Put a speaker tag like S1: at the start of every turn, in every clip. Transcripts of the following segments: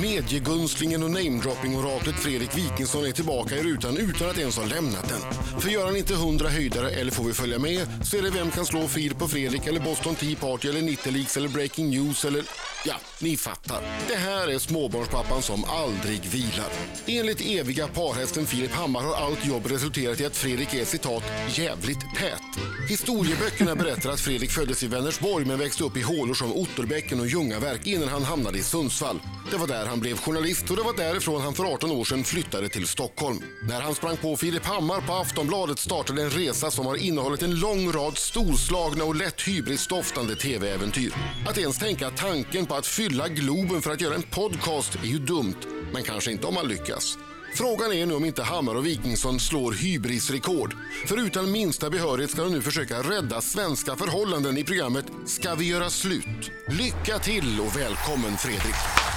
S1: Mediegunslingen och namedropping-oraklet Fredrik Wikingsson är tillbaka i rutan utan att ens ha lämnat den. För gör han inte 100 höjdare eller får vi följa med så är det Vem kan slå Filip på Fredrik eller Boston Tea Party eller Nitteleaks eller Breaking News eller... Ja, ni fattar. Det här är småbarnspappan som aldrig vilar. Enligt eviga parhästen Filip Hammar har allt jobb resulterat i att Fredrik är citat jävligt tät. Historieböckerna berättar att Fredrik föddes i Vänersborg men växte upp i hålor som Otterbäcken och Ljungaverk innan han hamnade i Sundsvall. Det var där han blev journalist och det var därifrån han för 18 år sedan flyttade till Stockholm. När han sprang på Filip Hammar på Aftonbladet startade en resa som har innehållit en lång rad storslagna och lätt hybrisdoftande tv-äventyr. Att ens tänka tanken på att fylla Globen för att göra en podcast är ju dumt, men kanske inte om man lyckas. Frågan är nu om inte Hammar och Wikingsson slår hybrisrekord. För utan minsta behörighet ska de nu försöka rädda svenska förhållanden i programmet Ska vi göra slut? Lycka till och välkommen Fredrik!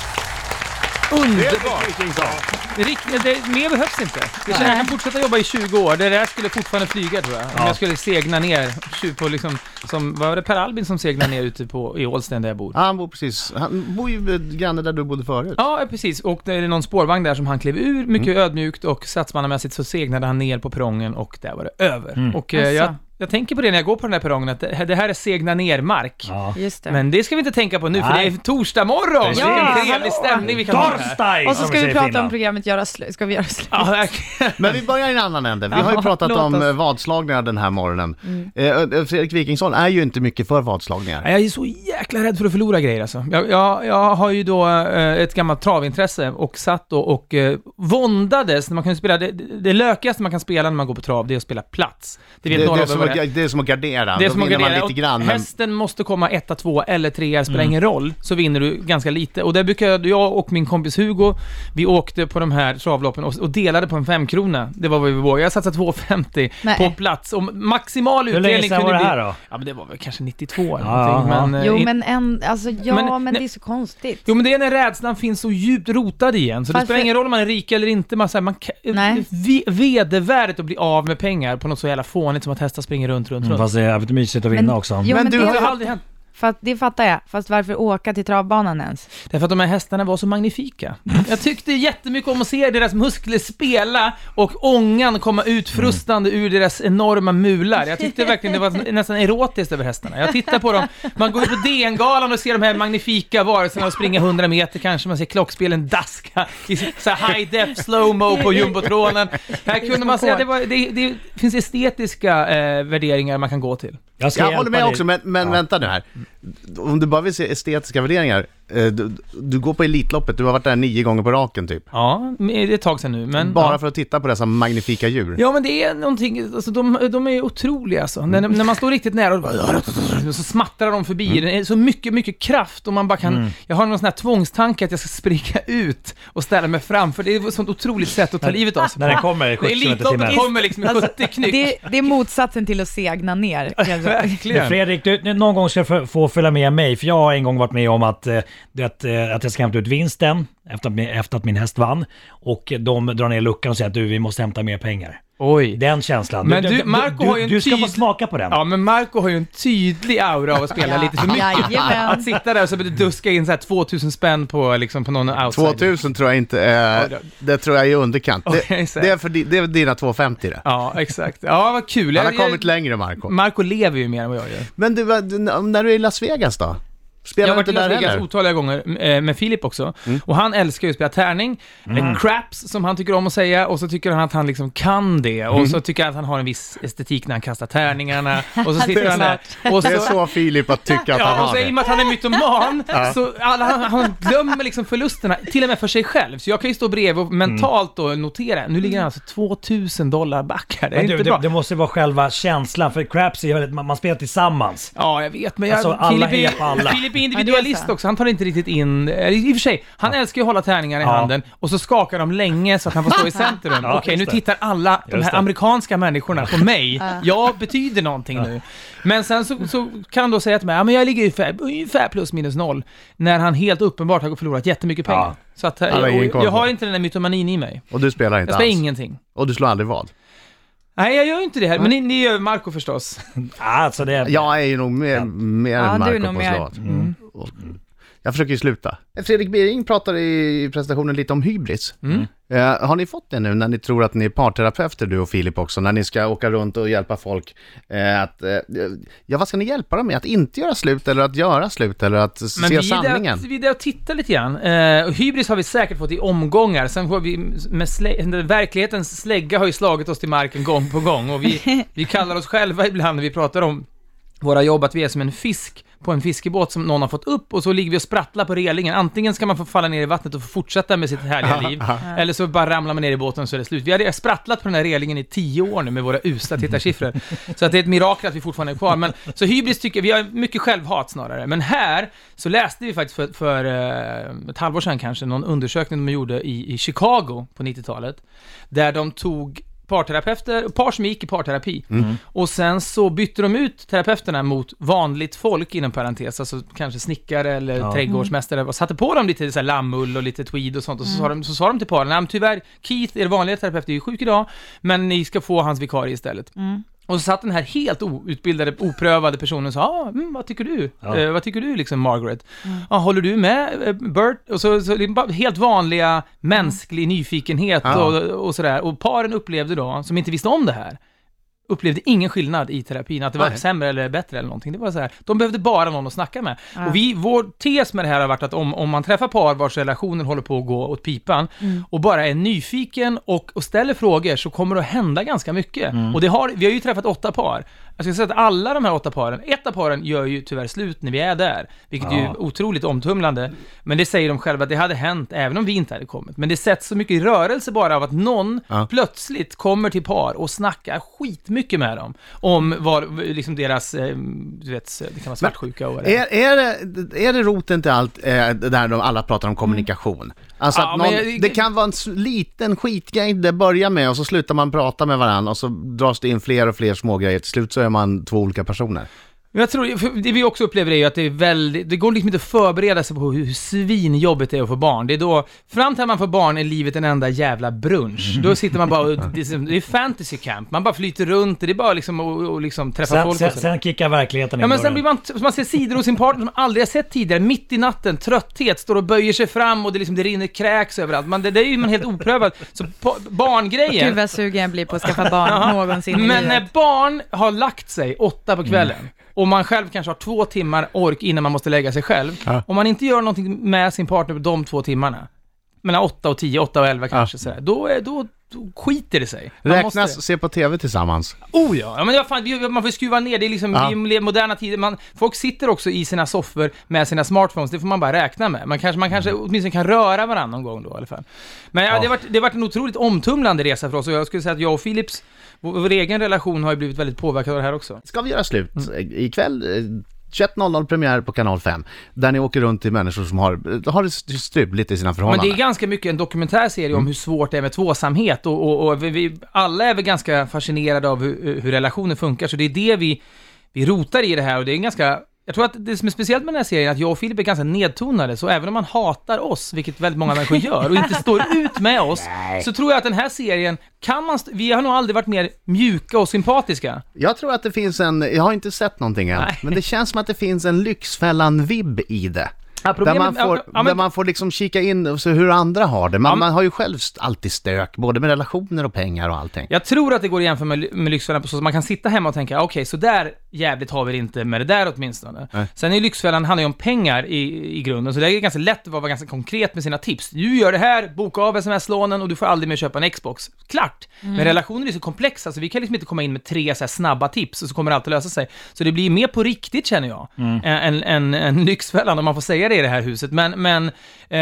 S2: Underbart! Rick, det, mer behövs inte. Jag känner att jag kan fortsätta jobba i 20 år. Det där skulle fortfarande flyga tror jag. Om
S3: Ja.
S2: jag skulle segna ner, på liksom, som, vad var det Per Albin som segnade ner ute på, i Ålsten där jag bor?
S3: Ja, han bor precis, han bor ju granne där du bodde förut.
S2: Ja, precis. Och det är någon spårvagn där som han klev ur, mycket ödmjukt och satsmannamässigt så segnade han ner på perrongen och där var det över. Och eh, jag. Jag tänker på det när jag går på den där perrongen, att det, här är segna ner-mark.
S3: Ja.
S4: Just det.
S2: Men det ska vi inte tänka på nu, för
S3: Nej.
S2: det är torsdag morgon!
S3: Precis.
S2: Det är en
S4: Ja,
S2: trevlig
S4: hallå.
S2: stämning vi kan ha här.
S3: Torsdag!
S4: och så ska vi prata om programmet Göra slut. Ska vi göra slut?
S2: Ja, verkligen.
S3: Men vi börjar i en annan ände. Vi har ju pratat
S4: låt
S3: om
S4: oss.
S3: eh, vadslagningar den här morgonen. Eh, eh, Fredrik Wikingsson är ju inte mycket för vadslagningar.
S2: Nej, Jag är så jäkla rädd för att förlora grejer alltså. Jag, jag, jag har ju då ett gammalt travintresse och satt då och eh, våndades när man kan spela, det, det det lökigaste man kan spela när man går på trav, det är att spela plats. Det vet
S3: det,
S2: några
S3: är
S2: av det är.
S3: som att gardera.
S2: Det är
S3: Då
S2: som att
S3: vinner man
S2: gardera.
S3: lite
S2: Och
S3: grann. Men...
S2: Hästen måste komma etta, två eller trea, spelar ingen roll, så vinner du ganska lite. Och där brukar jag, jag och min kompis Hugo, vi åkte på de här travloppen och, och delade på en femkrona. Det var vad vi vågade. Jag satsade 2,50
S4: Nej.
S2: på plats och maximal
S5: Hur
S2: utdelning
S5: länge sedan
S2: kunde
S5: var det här då?
S2: Ja men det var väl kanske 92 eller
S5: Ja,
S2: någonting,
S5: ja.
S2: men... eh,
S4: Jo
S2: in-
S4: men en, alltså ja
S2: Men-
S4: men,
S2: nej.
S4: det är så konstigt.
S2: Jo men det är när rädslan finns så djupt rotad igen, så det
S4: Varför-
S2: spelar ingen roll om man är rik eller inte, man, så här, man kan,
S4: Nej.
S2: ve- vedervärdigt att bli av med pengar på något så jävla fånigt som att hästar springer runt, runt,
S5: Mm,
S2: runt.
S5: fast det är jävligt mysigt att vinna
S4: Men-
S5: också.
S4: Jo
S3: Men
S4: men,
S3: du
S4: det,
S3: har ju
S2: aldrig hänt.
S4: Fast, det fattar jag. Fast varför åka till travbanan ens?
S2: Därför att de här hästarna var så magnifika. Jag tyckte jättemycket om att se deras muskler spela och ångan komma ut frustande ur deras enorma mular. Jag tyckte verkligen det var nästan erotiskt över hästarna. Jag tittar på dem, man går ut på DN-galan och ser de här magnifika varelserna och springa 100 meter kanske, man ser klockspelen daska i så high def slow-mo på jumbotronen. Här kunde man säga, det, var, det, det finns estetiska eh, värderingar man kan gå till.
S5: Jag
S3: Jag håller med
S5: dig.
S3: också, men, men
S5: Ja.
S3: vänta nu här. Om du bara vill se estetiska värderingar, du, du går på Elitloppet, du har varit där nio gånger på raken typ.
S2: Ja, det är ett tag sedan nu, men...
S3: Bara
S2: ja.
S3: för att titta på dessa magnifika djur.
S2: Ja men det är någonting, alltså de, de är otroliga alltså. När, när man står riktigt nära och, bara, så smattrar de förbi. Det är så mycket, mycket kraft och man bara kan, jag har någon sån här tvångstanke att jag ska springa ut och ställa mig framför. Det är ett sånt otroligt sätt att ta livet av sig
S5: När den kommer i 70 km
S2: Elitloppet kommer liksom i 70 knyck.
S4: Det, det är motsatsen till att segna ner.
S2: Verkligen.
S5: Fredrik, du, någon gång ska du få- få följa med mig, för jag har en gång varit med om att, eh, det, att, eh, att jag ska hämta ut vinsten efter att, min- efter att min häst vann. Och de drar ner luckan och säger att du, vi måste hämta mer pengar.
S2: Oj.
S5: Den känslan.
S2: Men du, Marco
S5: du,
S2: har ju en
S5: du ska få
S2: tyd-
S5: smaka på den.
S2: Ja men Marco har ju en tydlig aura av att spela
S4: Ja.
S2: lite för mycket.
S4: Jajamän.
S2: Att sitta där och så duska in så här 2000 spänn på, liksom, på någon outsider.
S3: 2000 tror jag inte är, det tror jag är i underkant.
S2: Okej,
S3: Det, det, är för, det är dina 250 det.
S2: Ja, exakt. Ja, vad kul.
S3: Han har
S2: Jag- jag-
S3: kommit längre Marco.
S2: Marco lever ju mer än vad jag gör.
S3: Men du, när du är i Las Vegas då? Spelar
S2: Jag har varit i Las
S3: där
S2: Vegas otaliga gånger eh, med Filip också.
S3: Mm.
S2: Och han älskar ju att spela tärning. Eh, craps, som han tycker om att säga. Och så tycker han att han liksom kan det. Och
S3: Mm.
S2: så tycker han att han har en viss estetik när han kastar tärningarna. Och så sitter
S3: är
S2: han där. Och
S3: Det är
S2: så,
S3: så Filip att tycka att han
S2: Ja, och
S3: har
S2: så i och
S3: det.
S2: med att han är mytoman, så alla, han, han glömmer liksom förlusterna, till och med för sig själv. Så jag kan ju stå bredvid och mentalt då notera, nu ligger han alltså 2000 dollar back här, det är
S5: Men du,
S2: inte
S5: det,
S2: bra.
S5: det måste vara själva känslan, för craps är ju väldigt, man, man spelar tillsammans.
S2: Ja, jag vet, men jag,
S5: Alltså, alla
S2: Filip,
S5: hejar på alla.
S2: är, Filip
S4: det
S2: individualist också, han tar inte riktigt in, eh, i och för sig, han älskar ju att hålla tärningar i
S5: Ja.
S2: handen och så skakar de länge så att han får stå i centrum.
S5: Ja,
S2: Okej, nu tittar alla de här amerikanska människorna på mig. Jag betyder någonting nu. Men sen så, så kan han då säga till mig, ja men jag ligger ungefär, ungefär plus minus noll, när han helt uppenbart har förlorat jättemycket pengar.
S5: Ja.
S2: Så att, eh, jag, jag har inte den där mytomanin i mig.
S3: Och du spelar
S2: Jag
S3: inte
S2: spelar
S3: alls?
S2: ingenting.
S3: Och du slår aldrig vad?
S2: Nej, jag gör ju inte det här, men ni, ni gör Marco förstås.
S5: Alltså det...
S3: Jag är ju nog mer, mer
S4: Ja,
S3: än
S4: du är
S3: Marco
S4: nog
S3: på
S4: mer.
S3: slået.
S2: Mm.
S3: Och- Jag försöker ju sluta. Fredrik Bering pratade i presentationen lite om hybris.
S2: Mm.
S3: Eh, har ni fått det nu när ni tror att ni är parterapeuter du och Filip också, när ni ska åka runt och hjälpa folk eh, att, eh, ja vad ska ni hjälpa dem med? Att inte göra slut eller att göra slut eller att
S2: Men
S3: se
S2: vi
S3: sanningen?
S2: där, vi är där och tittar lite grann. Eh, och hybris har vi säkert fått i omgångar. Sen får vi, med slä, verklighetens slägga har ju slagit oss till marken gång på gång. Och vi, vi kallar oss själva ibland när vi pratar om våra jobb att vi är som en fisk på en fiskebåt som någon har fått upp och så ligger vi och sprattlar på relingen. Antingen ska man få falla ner i vattnet och få fortsätta med sitt härliga liv, eller så bara ramlar man ner i båten så är det slut. Vi har sprattlat på den här relingen i tio år nu med våra usla tittarsiffror. Så att det är ett mirakel att vi fortfarande är kvar. Men, så hybris tycker vi har mycket självhat snarare. Men här så läste vi faktiskt för, för eh, ett halvår sedan kanske, någon undersökning de gjorde i, i Chicago på 90-talet, där de tog parterapeuter, par som gick i parterapi. Och sen så bytte de ut terapeuterna mot vanligt folk inom parentes, alltså kanske snickare eller
S5: Ja.
S2: trädgårdsmästare och satte på dem lite så här lammull och lite tweed och sånt och så, sa, de, så sa de till paren, "Nej, men tyvärr, Keith, er vanliga terapeut är ju sjuk idag, men ni ska få hans vikarie istället. Och så satt den här helt outbildade, oprövade personen och sa, ah, mm, vad tycker du?
S5: Ja.
S2: Eh, vad tycker du liksom, Margaret? Ah, håller du med, eh, Bert? Och så, så det är bara helt vanliga mänsklig nyfikenhet
S3: Ja.
S2: och, och sådär. Och paren upplevde då, som inte visste om det här, upplevde ingen skillnad i terapin, att det var
S3: Nej.
S2: sämre eller bättre eller någonting. Det var så här, de behövde bara någon att snacka med.
S4: Ja.
S2: Och vi, vår tes med det här har varit att om, om man träffar par vars relationer håller på att gå åt pipan och bara är nyfiken och, och ställer frågor så kommer det att hända ganska mycket. Och det har, vi har ju träffat åtta par. Jag ska säga att alla de här åtta paren, ett av paren gör ju tyvärr slut när vi är där, vilket är ju
S5: Ja.
S2: otroligt omtumlande. Men det säger de själva att det hade hänt även om vi inte hade kommit. Men det sätts så mycket i rörelse bara av att någon
S3: Ja.
S2: plötsligt kommer till par och snackar skitmycket med dem om vad, liksom deras, eh, du vet, det kan vara svartsjuka och vad det är.
S3: Är, är, det, är det roten till allt, eh, det där de alla pratar om kommunikation? Alltså
S2: Ja,
S3: att någon,
S2: jag-
S3: det kan vara en liten skitgrej det börjar med och så slutar man prata med varandra och så dras det in fler och fler små grejer. Till slut så är man två olika personer.
S2: Men Jag tror, det vi också upplever är ju att det är väldigt, det går liksom inte att förbereda sig på hur svinjobbigt det är att få barn. Det är då, fram till att man får barn är livet en enda jävla brunch. Då sitter man bara och, det är, som- det är fantasy camp, man bara flyter runt, det är bara liksom att och liksom träffa
S5: Sen,
S2: folk
S5: sen, sen kickar verkligheten
S2: Ja
S5: in
S2: men sen blir man, man ser sidor hos sin partner som man aldrig har sett tidigare, mitt i natten, trötthet, står och böjer sig fram och det, liksom, det rinner kräks överallt. Man, det, det är ju man helt oprövad. Så på, barngrejen...
S4: Gud vad sugen jag blir på att skaffa barn
S2: Ja.
S4: någonsin
S2: Men när barn har lagt sig åtta på kvällen och man själv kanske har två timmar ork innan man måste lägga sig själv.
S3: Ja.
S2: Om man inte gör någonting med sin partner på de två timmarna, mellan åtta och tio, åtta och elva kanske sådär, då, är, då skiter det sig. Man
S3: Räknas
S2: måste-
S3: se på TV tillsammans?
S2: Oh ja, ja men vad fan, man får skruva ner, det är liksom
S3: Ja.
S2: vi lever moderna tider, man, folk sitter också i sina soffor med sina smartphones, det får man bara räkna med. Man kanske, man kanske åtminstone kan röra varandra någon gång då i alla fall. Men ja,
S5: Ja.
S2: Det, har varit, det har varit en otroligt omtumlande resa för oss och jag skulle säga att jag och Philips, vår, vår egen relation har ju blivit väldigt påverkad av det här också.
S3: Ska vi göra slut?
S2: Mm.
S3: Ikväll, 21.00 premiär på kanal 5. Där ni åker runt till människor som har, har det struligt i sina
S2: Men det
S3: förhållanden.
S2: är ganska mycket en dokumentärserie om hur svårt det är med tvåsamhet och, och, och vi, vi, alla är väl ganska fascinerade av hur, hur relationer funkar, så det är det vi, vi rotar i det här och det är en ganska jag tror att det som är speciellt med den här serien är att jag och Filip är ganska nedtonade, så även om man hatar oss, vilket väldigt många människor gör, och inte står ut med oss, så tror jag att den här serien kan man... Vi har nog aldrig varit mer mjuka och sympatiska.
S3: Jag tror att det finns en, jag har inte sett någonting än,
S2: Nej.
S3: men det känns som att det finns en Lyxfällan-vibb i det.
S2: Ja,
S3: Där man, får,
S2: ja, men-
S3: där man får liksom kika in och se hur andra har det. Man,
S2: Ja,
S3: man har ju själv alltid stök, både med relationer och pengar och allting.
S2: Jag tror att det går att jämföra med, med Lyxfällan på så att man kan sitta hemma och tänka, okej, så där jävligt har vi det inte med det där åtminstone.
S3: Nej.
S2: Sen är Lyxfällan, handlar ju om pengar i, i grunden, så det är ganska lätt att vara ganska konkret med sina tips. Du gör det här, boka av sms-lånen och du får aldrig mer köpa en Xbox. Klart! Men relationer är så komplexa, så vi kan liksom inte komma in med tre så här snabba tips och så kommer allt att lösa sig. Så det blir mer på riktigt, känner jag, än, än, än Lyxfällan, om man får säga det i det här huset. Men, men eh,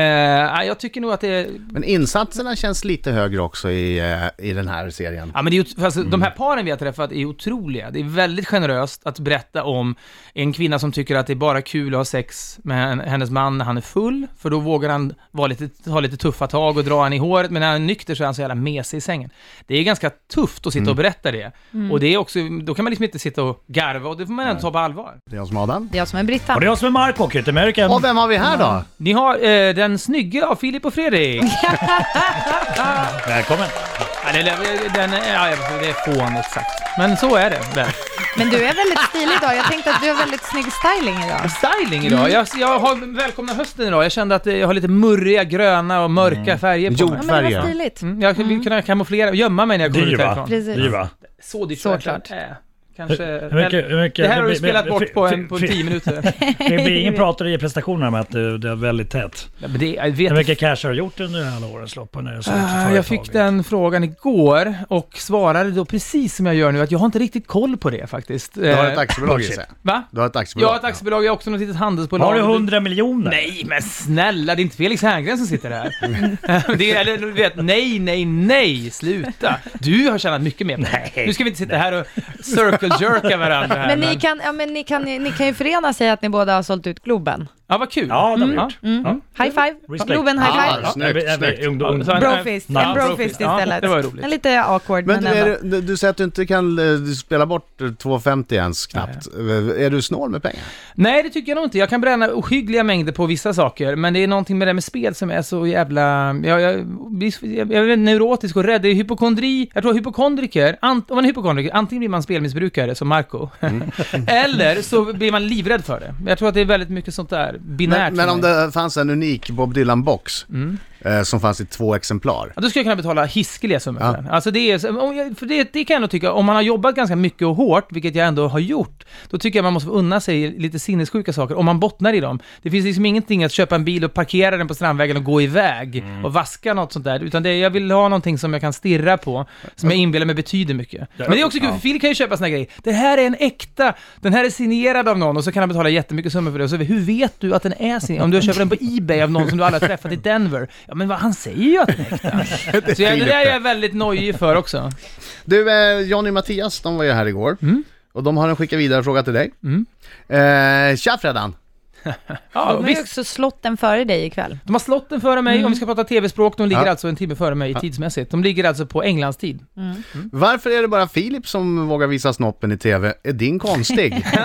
S2: jag tycker nog att det
S3: Men insatserna känns lite högre också i, eh, i den här serien.
S2: Ja men det är, ju- alltså,
S3: Mm.
S2: de här paren vi har träffat är otroliga. Det är väldigt generöst att berätta om en kvinna som tycker att det är bara kul att ha sex med en- hennes man när han är full, för då vågar han vara lite, ta lite tuffa tag och dra en i håret, men när han är nykter så är han så jävla mesig i sängen. Det är ganska tufft att sitta
S3: Mm.
S2: och berätta det. Och det är också, då kan man liksom inte sitta och garva, och det får man ändå ta på allvar.
S3: Det är jag som är Adam.
S4: Det är jag som är Britta.
S5: Och det är jag som är Marco, Kyttemörken.
S3: Och vem har vi här då?
S2: Ni har eh, den snygga av Filip och Fredrik.
S5: Välkommen.
S2: Den, är- ja, det är fånigt sagt. Men så är det väl.
S4: Men du är väldigt stilig idag. Jag tänkte att du har väldigt snygg styling idag.
S2: Styling idag. Jag, jag har välkomna hösten idag. Jag kände att jag har lite murriga, gröna och mörka färger på mig.
S4: Ja, men det var stiligt.
S2: Mm, jag vill kunna kamouflera, gömma mig när jag kommer ut
S5: Dyr va?
S2: härifrån.
S4: Precis.
S5: Dyr va?
S2: Så dyrt
S4: Såklart.
S2: är. Kanske...
S5: Hur mycket, hur mycket,
S2: det här har du spelat bort på, en, på tio minuter.
S5: Det blir ingen pratare i prestationerna med att det, det är väldigt tätt.
S2: Ja, men det, jag vet
S5: Hur mycket cash har du gjort under alla årens lopp? När du företaget?
S2: Jag fick den frågan igår och svarade då precis som jag gör nu att jag har inte riktigt koll på det faktiskt.
S3: Du har
S2: Eh,
S3: ett aktiebolag
S5: bullshit.
S3: gissar jag.
S2: Va?
S3: Du har ett
S2: Jag
S3: aktiebolag.
S2: har ett aktiebolag, jag har också något litet handelsbolag.
S5: Har du 100 miljoner?
S2: Nej, men snälla, det är inte Felix Herngren som sitter här. det är, eller du vet, nej, nej, nej, sluta. Du har tjänat mycket mer pengar.
S5: Nej.
S2: Nu ska vi inte sitta här och circle-jerka varandra här.
S4: Men ni kan, ja, men ni, kan, ni kan ju förena sig att ni båda har sålt ut Globen.
S2: Ja, vad kul.
S5: Ja, det har vi
S2: Ja.
S5: gjort.
S4: Mm. High five. Globen high
S3: Ah,
S4: five.
S3: snyggt,
S5: Jag- jag-
S3: snyggt.
S5: ungdom- ungdom-
S2: Så en-
S4: Brofist.
S2: Ja,
S4: brofist
S2: Ja,
S4: istället.
S2: det var roligt.
S4: En lite awkward, men,
S3: Men
S4: ändå.
S3: är det, du säger att du inte kan eh, du spela bort 2,50 ens knappt. Är du snål med pengar?
S2: Nej, det tycker jag nog inte. Jag kan bränna ohyggliga mängder på vissa saker, men det är någonting med det med spel som är så jävla... Jag, jag, jag, jag är neurotisk och rädd. Det är hypokondri. Jag tror hypokondriker, om man är hypokondriker, antingen blir man spelmissbrukare som Marco eller så blir man livrädd för det. Jag tror att det är väldigt mycket sånt där binärt
S3: Men, men om det fanns en unik Bob Dylan-box
S2: Mm.
S3: Eh, som fanns i två exemplar.
S2: Ja, då skulle jag kunna betala hiskeliga summor
S3: Ja.
S2: för den. Alltså det, är, för det, det kan jag nog tycka, om man har jobbat ganska mycket och hårt, vilket jag ändå har gjort, då tycker jag man måste unna sig lite sinnessjuka saker, om man bottnar i dem. Det finns liksom ingenting att köpa en bil och parkera den på Strandvägen och gå iväg
S3: Mm.
S2: och vaska något sånt där, utan det, jag vill ha någonting som jag kan stirra på, som jag inbillar mig betyder mycket. Men det är också kul, för Phil kan ju köpa såna här grejer. Det här är en äkta, den här är signerad av någon och så kan han betala jättemycket summor för det. Och så, hur vet du att den är signerad? Om du köper den på Ebay av någon som du aldrig har träffat i Denver, ja men vad, han säger ju att den är äkta. Så jag, det där är jag väldigt nojig för också.
S3: Du, eh, Johnny och Mattias, de var ju här igår. Och de har en skicka vidare fråga till dig.
S2: Mm.
S3: Eh, tja Freddan!
S2: Ja,
S4: De har ju också slått den före dig ikväll.
S2: De har slått den före mig, om vi ska prata tv-språk, de ligger
S3: Ja.
S2: alltså en timme före mig tidsmässigt. De ligger alltså på Englands tid.
S3: Varför är det bara Filip som vågar visa snoppen i TV? Är din konstig?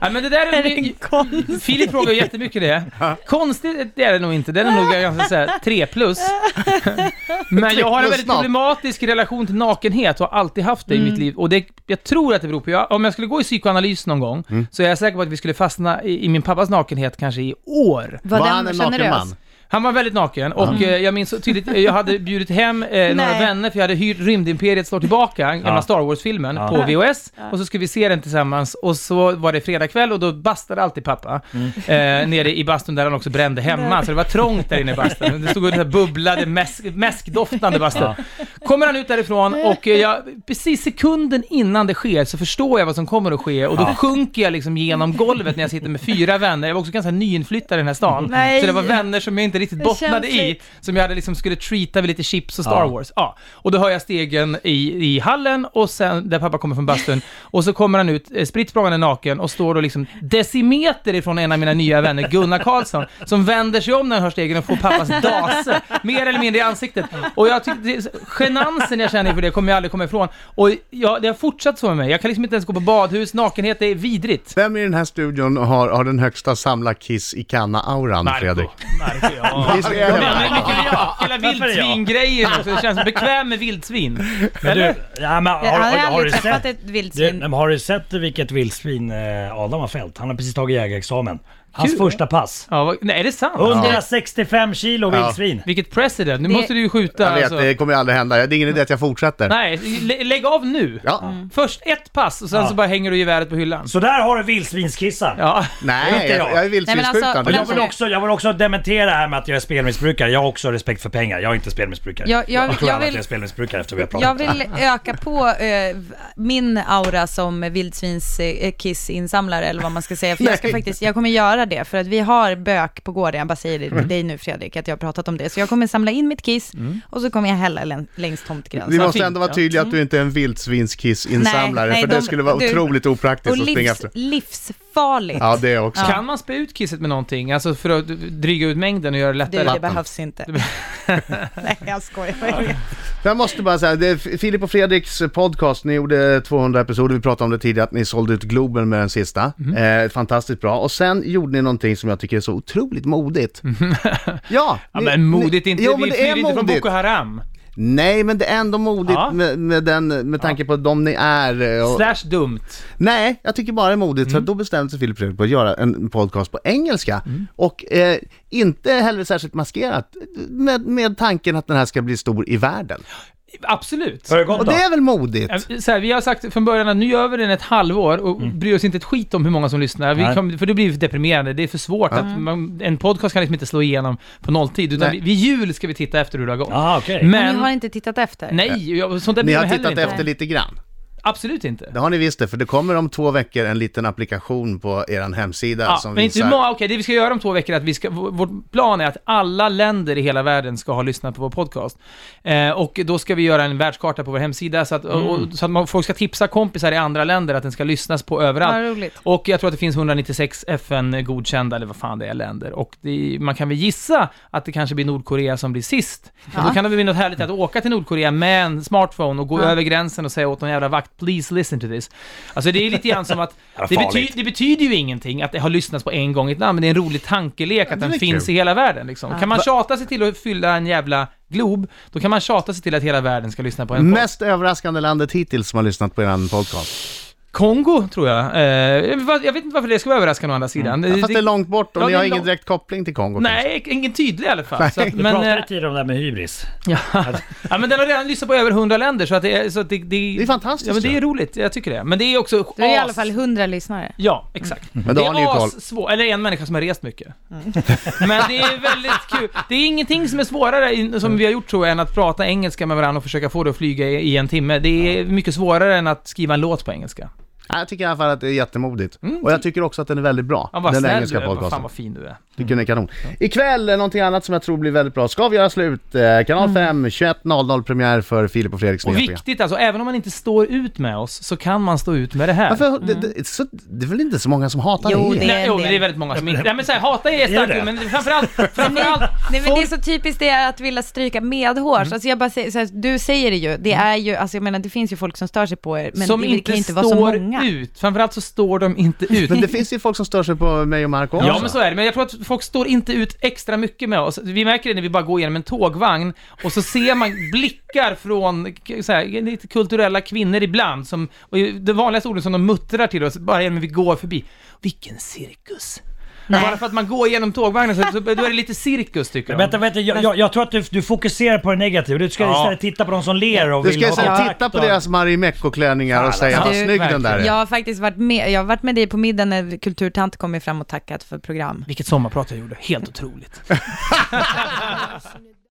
S2: Ja, men det där är... Filip frågar ju jättemycket det. Konstigt det är det nog inte, den är nog ganska såhär 3 plus. Men jag har en väldigt problematisk relation till nakenhet och har alltid haft det i mitt liv. Och det, jag tror att det beror på, jag, om jag skulle gå i psykoanalys någon gång, så är jag säker på att vi skulle fastna i, i min pappas nakenhet kanske i år.
S4: Var
S3: Var han en
S4: generös?
S3: naken man?
S2: Han var väldigt naken och eh, jag minns så tydligt, eh, jag hade bjudit hem eh, några
S4: Nej.
S2: vänner för jag hade hyrt Rymdimperiet slår tillbaka, gamla
S5: Ja.
S2: Star Wars-filmen,
S5: Ja.
S2: på VHS. Och så skulle vi se den tillsammans och så var det fredag kväll och då bastade alltid pappa.
S5: Mm.
S2: Eh, nere i bastun där han också brände hemma, så det var trångt där inne i bastun. Det stod och bubblade, mäsk, mäskdoftande bastu. Kommer han ut därifrån och eh, jag, precis sekunden innan det sker så förstår jag vad som kommer att ske och då
S5: Ja.
S2: sjunker jag liksom genom golvet när jag sitter med fyra vänner. Jag var också ganska nyinflyttad i den här stan.
S4: Nej.
S2: Så det var vänner som jag inte riktigt bottnade i, som jag hade liksom skulle treata med lite chips och Star
S5: Ja.
S2: Wars. Ja. Och då hör jag stegen i, i hallen och sen, där pappa kommer från bastun, och så kommer han ut, eh, spritt språngande naken och står då liksom decimeter ifrån en av mina nya vänner, Gunnar Karlsson, som vänder sig om när han hör stegen och får pappas dase, mer eller mindre i ansiktet. Och jag tyckte, det- genansen jag känner för det kommer jag aldrig komma ifrån. Och jag, det har fortsatt så med mig. Jag kan liksom inte ens gå på badhus, nakenhet är vidrigt.
S3: Vem i den här studion har, har den högsta samla kiss i kanna-auran, Fredrik?
S2: Marco, ja.
S3: Visst är det
S2: Ja, men mycket bra. Hela vildsvingrejen också. Det känns bekväm med vildsvin.
S5: Men du,
S2: Eller?
S5: ja, men har,
S4: Han har
S5: har, har, du
S4: aldrig träffat
S5: sett,
S4: ett
S5: du,
S4: vildsvin.
S5: men har du sett vilket vildsvin eh, Adam har fällt? Han har precis tagit jägarexamen. Hans
S2: Kul.
S5: första pass.
S2: Ja, vad, nej, är det sant?
S5: 165 kilo
S3: Ja.
S5: vildsvin.
S2: Vilket president. Nu
S4: Det-
S2: måste du ju skjuta.
S3: Jag vet,
S2: alltså.
S3: det kommer ju aldrig hända. Det är ingen idé att jag fortsätter.
S2: Nej, lä lägg av nu.
S3: Ja.
S2: Först ett pass och sen
S5: Ja.
S2: så bara hänger du geväret på hyllan.
S5: Så där har du vildsvinskissar.
S2: Ja.
S3: Nej,
S5: Inte
S3: jag,
S5: jag.
S3: jag är vildsvinsskjutande.
S4: Nej, men
S5: Och jag
S4: alltså-
S5: vill, också, jag vill också dementera det här med att jag är spelmissbrukare. Jag har också respekt för pengar. Jag är inte spelmissbrukare.
S4: Jag- jag-
S5: tror
S4: jag
S5: alla att
S4: vill-
S5: jag är spelmissbrukare efter vi har pratat.
S4: Jag vill öka på eh, min aura som vildsvinskissinsamlare eller vad man ska säga. För jag, ska
S3: Nej.
S4: faktiskt, jag kommer göra det för att vi har bök på gården. Jag bara säger det till dig nu Fredrik, att jag har pratat om det. Så jag kommer samla in mitt kiss och så kommer jag hälla län- längs
S3: Vi
S4: tomtgränsen.
S3: måste
S2: fint,
S3: ändå vara tydliga att du inte är en vildsvinskissinsamlare,
S4: Nej, nej,
S3: för det
S4: de-
S3: skulle vara
S4: du-
S3: otroligt opraktiskt
S4: Och
S3: att springa
S4: livs,
S3: efter.
S4: Livsfarligt.
S3: Ja, det också.
S2: Kan man spä ut kisset med någonting? Alltså för att dryga ut mängden och göra det
S4: Du,
S2: lättare?
S4: det
S3: Vatten.
S4: behövs inte. Nej, jag skojar.
S3: Jag måste bara säga, det är Filip och Fredriks podcast, ni gjorde 200 episoder, vi pratade om det tidigare, att ni sålde ut Globen med den sista.
S2: Mhm.
S3: Eh, fantastiskt bra. Och sen gjorde ni någonting som jag tycker är så otroligt modigt. Ja,
S2: Ja,
S3: ni-
S2: men modigt
S3: ni-
S2: inte.
S3: Jo,
S2: vi
S3: det
S2: flyr
S3: är
S2: inte från. Boko Haram.
S3: Nej, men det är ändå modigt
S2: Ja.
S3: med, med, den, med tanke på de ni är. eh, Och,
S2: Slash dumt.
S3: nej, jag tycker bara det är modigt,
S2: Mm.
S3: för då bestämde sig Filip Fredrik på att göra en podcast på engelska.
S2: Mm.
S3: Och eh, inte heller särskilt maskerat, med, med tanken att den här ska bli stor i världen.
S2: Absolut.
S5: Har det gått
S3: Och
S5: då?
S3: det är väl modigt?
S2: Ja, Så här, vi har sagt från början att nu gör vi den ett halvår och bryr oss inte ett skit om hur många som lyssnar. Kom, för det blir för deprimerande. Det är för svårt.
S3: Ja.
S2: Att man, en podcast kan liksom inte slå igenom på nolltid. Utan vi, vid jul ska vi titta efter hur det har gått.
S5: Ah, okej.
S4: Men
S2: Men,
S4: ni har inte tittat efter?
S2: nej, jag- sånt där
S3: Ni har tittat
S2: inte.
S3: efter lite grann.
S2: Absolut inte.
S3: Det har ni visst det, för det kommer om två veckor en liten applikation på er hemsida
S2: Ja,
S3: som
S2: men
S3: visar...
S2: okej, det vi ska göra om två veckor är att vi ska, vår vår plan är att alla länder i hela världen ska ha lyssnat på vår podcast. Eh, och då ska vi göra en världskarta på vår hemsida så att, och, och, så att man, folk ska tipsa kompisar i andra länder att den ska lyssnas på överallt.
S4: Roligt.
S2: Och jag tror att det finns 196 FN-godkända, eller vad fan det är, länder. Och det, man kan väl gissa att det kanske blir Nordkorea som blir sist. Och då
S4: Ja.
S2: kan det bli något härligt att åka till Nordkorea med en smartphone och gå
S4: Ja.
S2: över gränsen och säga åt någon jävla vakt, please listen to this. Alltså det är lite grann som att, det, bety, det betyder ju ingenting att det har lyssnats på en gång i ett land, men det är en rolig tankelek att den finns
S3: kul.
S2: i hela världen. Liksom.
S4: Ja.
S2: Kan man tjata sig till att fylla en jävla glob, då kan man tjata sig till att hela världen ska lyssna på en podd.
S3: Mest överraskande landet hittills som har lyssnat på er podcast.
S2: Kongo, tror jag. Eh, jag vet- inte varför det ska vara överraskande å andra sidan.
S3: Ja, fast det är långt bort och
S2: Ja,
S3: ni
S2: det
S3: har
S2: är
S3: ingen direkt koppling till Kongo. kanske.
S2: Nej, ingen tydlig i alla fall. Så att,
S5: Du
S2: men,
S5: pratade
S2: eh,
S5: tidigare om det här med hybris.
S2: ja. ja, men den har redan lyssnat på över 100 länder, så att det, är- så att det, det,
S3: Det är fantastiskt
S2: Ja, men det är roligt. Jag tycker det. Men det är också
S4: Då är det i
S2: as-
S4: alla fall 100 lyssnare.
S2: Ja, exakt.
S3: Men då
S2: det
S3: har ni ju koll.
S2: är svårt, eller en människa som har rest mycket. Men det är väldigt kul. Det är ingenting som är svårare, som vi har gjort tror jag, än att prata engelska med varandra och försöka få det att flyga i, i en timme. Det är mycket svårare än att skriva en låt på engelska.
S3: Ja, Jag tycker i alla fall att det är jättemodigt.
S2: Mm.
S3: Och jag tycker också att den är väldigt bra.
S2: Ja, vad
S3: den
S2: snäll du
S3: engelska
S2: är. Vad fan
S3: podcasten.
S2: vad fin du är.
S3: Tycker den är kanon. Ikväll, eh, någonting annat som jag tror blir väldigt bra. Ska vi göra slut? Eh, Kanal 5, 21.00 premiär för Filip och Fredriks
S2: Och viktigt alltså, även om man inte står ut med oss, så kan man stå ut med det här.
S3: Varför, det, det, så, det är väl inte så många som hatar
S4: Jo,
S3: er?
S4: det är
S2: Nej, jo, det är väldigt många som inte... Nej men såhär, hata är
S5: Är
S2: starkt
S5: det?
S2: men framförallt, framförallt...
S4: Nej men det är så typiskt det är att vilja stryka medhårs.
S2: Mm.
S4: Alltså jag bara säger, så här, du säger det ju, det är ju, alltså jag menar det finns ju folk som stör sig på er, men
S2: som
S4: det kan inte vara så
S2: står
S4: många.
S2: ut. Framförallt så står de inte ut.
S3: Men det finns ju folk som stör sig på mig och Marco också.
S2: Ja, men så är det. Men jag tror att folk står inte ut extra mycket med oss. Vi märker det när vi bara går igenom en tågvagn och så ser man blickar från så här, lite kulturella kvinnor ibland som, och det vanligaste ordet som de muttrar till oss bara genom att vi går förbi. Vilken cirkus!
S4: Nej.
S2: Bara för att man går igenom tågvagnen så, så då är det lite cirkus tycker de.
S5: vänta, vänta, jag, jag, jag tror att du, du fokuserar på det negativa. Du ska
S2: Ja.
S5: istället titta på de som ler och
S3: Du
S5: vill
S3: ska
S5: ha
S3: istället
S5: kontakt
S3: titta på
S5: och-
S3: deras Marimekko-klänningar och säga
S2: alltså.
S3: vad
S4: Du,
S3: snygg den där är.
S4: Jag har faktiskt varit med, jag har varit med dig på middagen när kulturtant kom fram och tackat för program.
S2: Vilket sommarprat jag gjorde. Helt otroligt.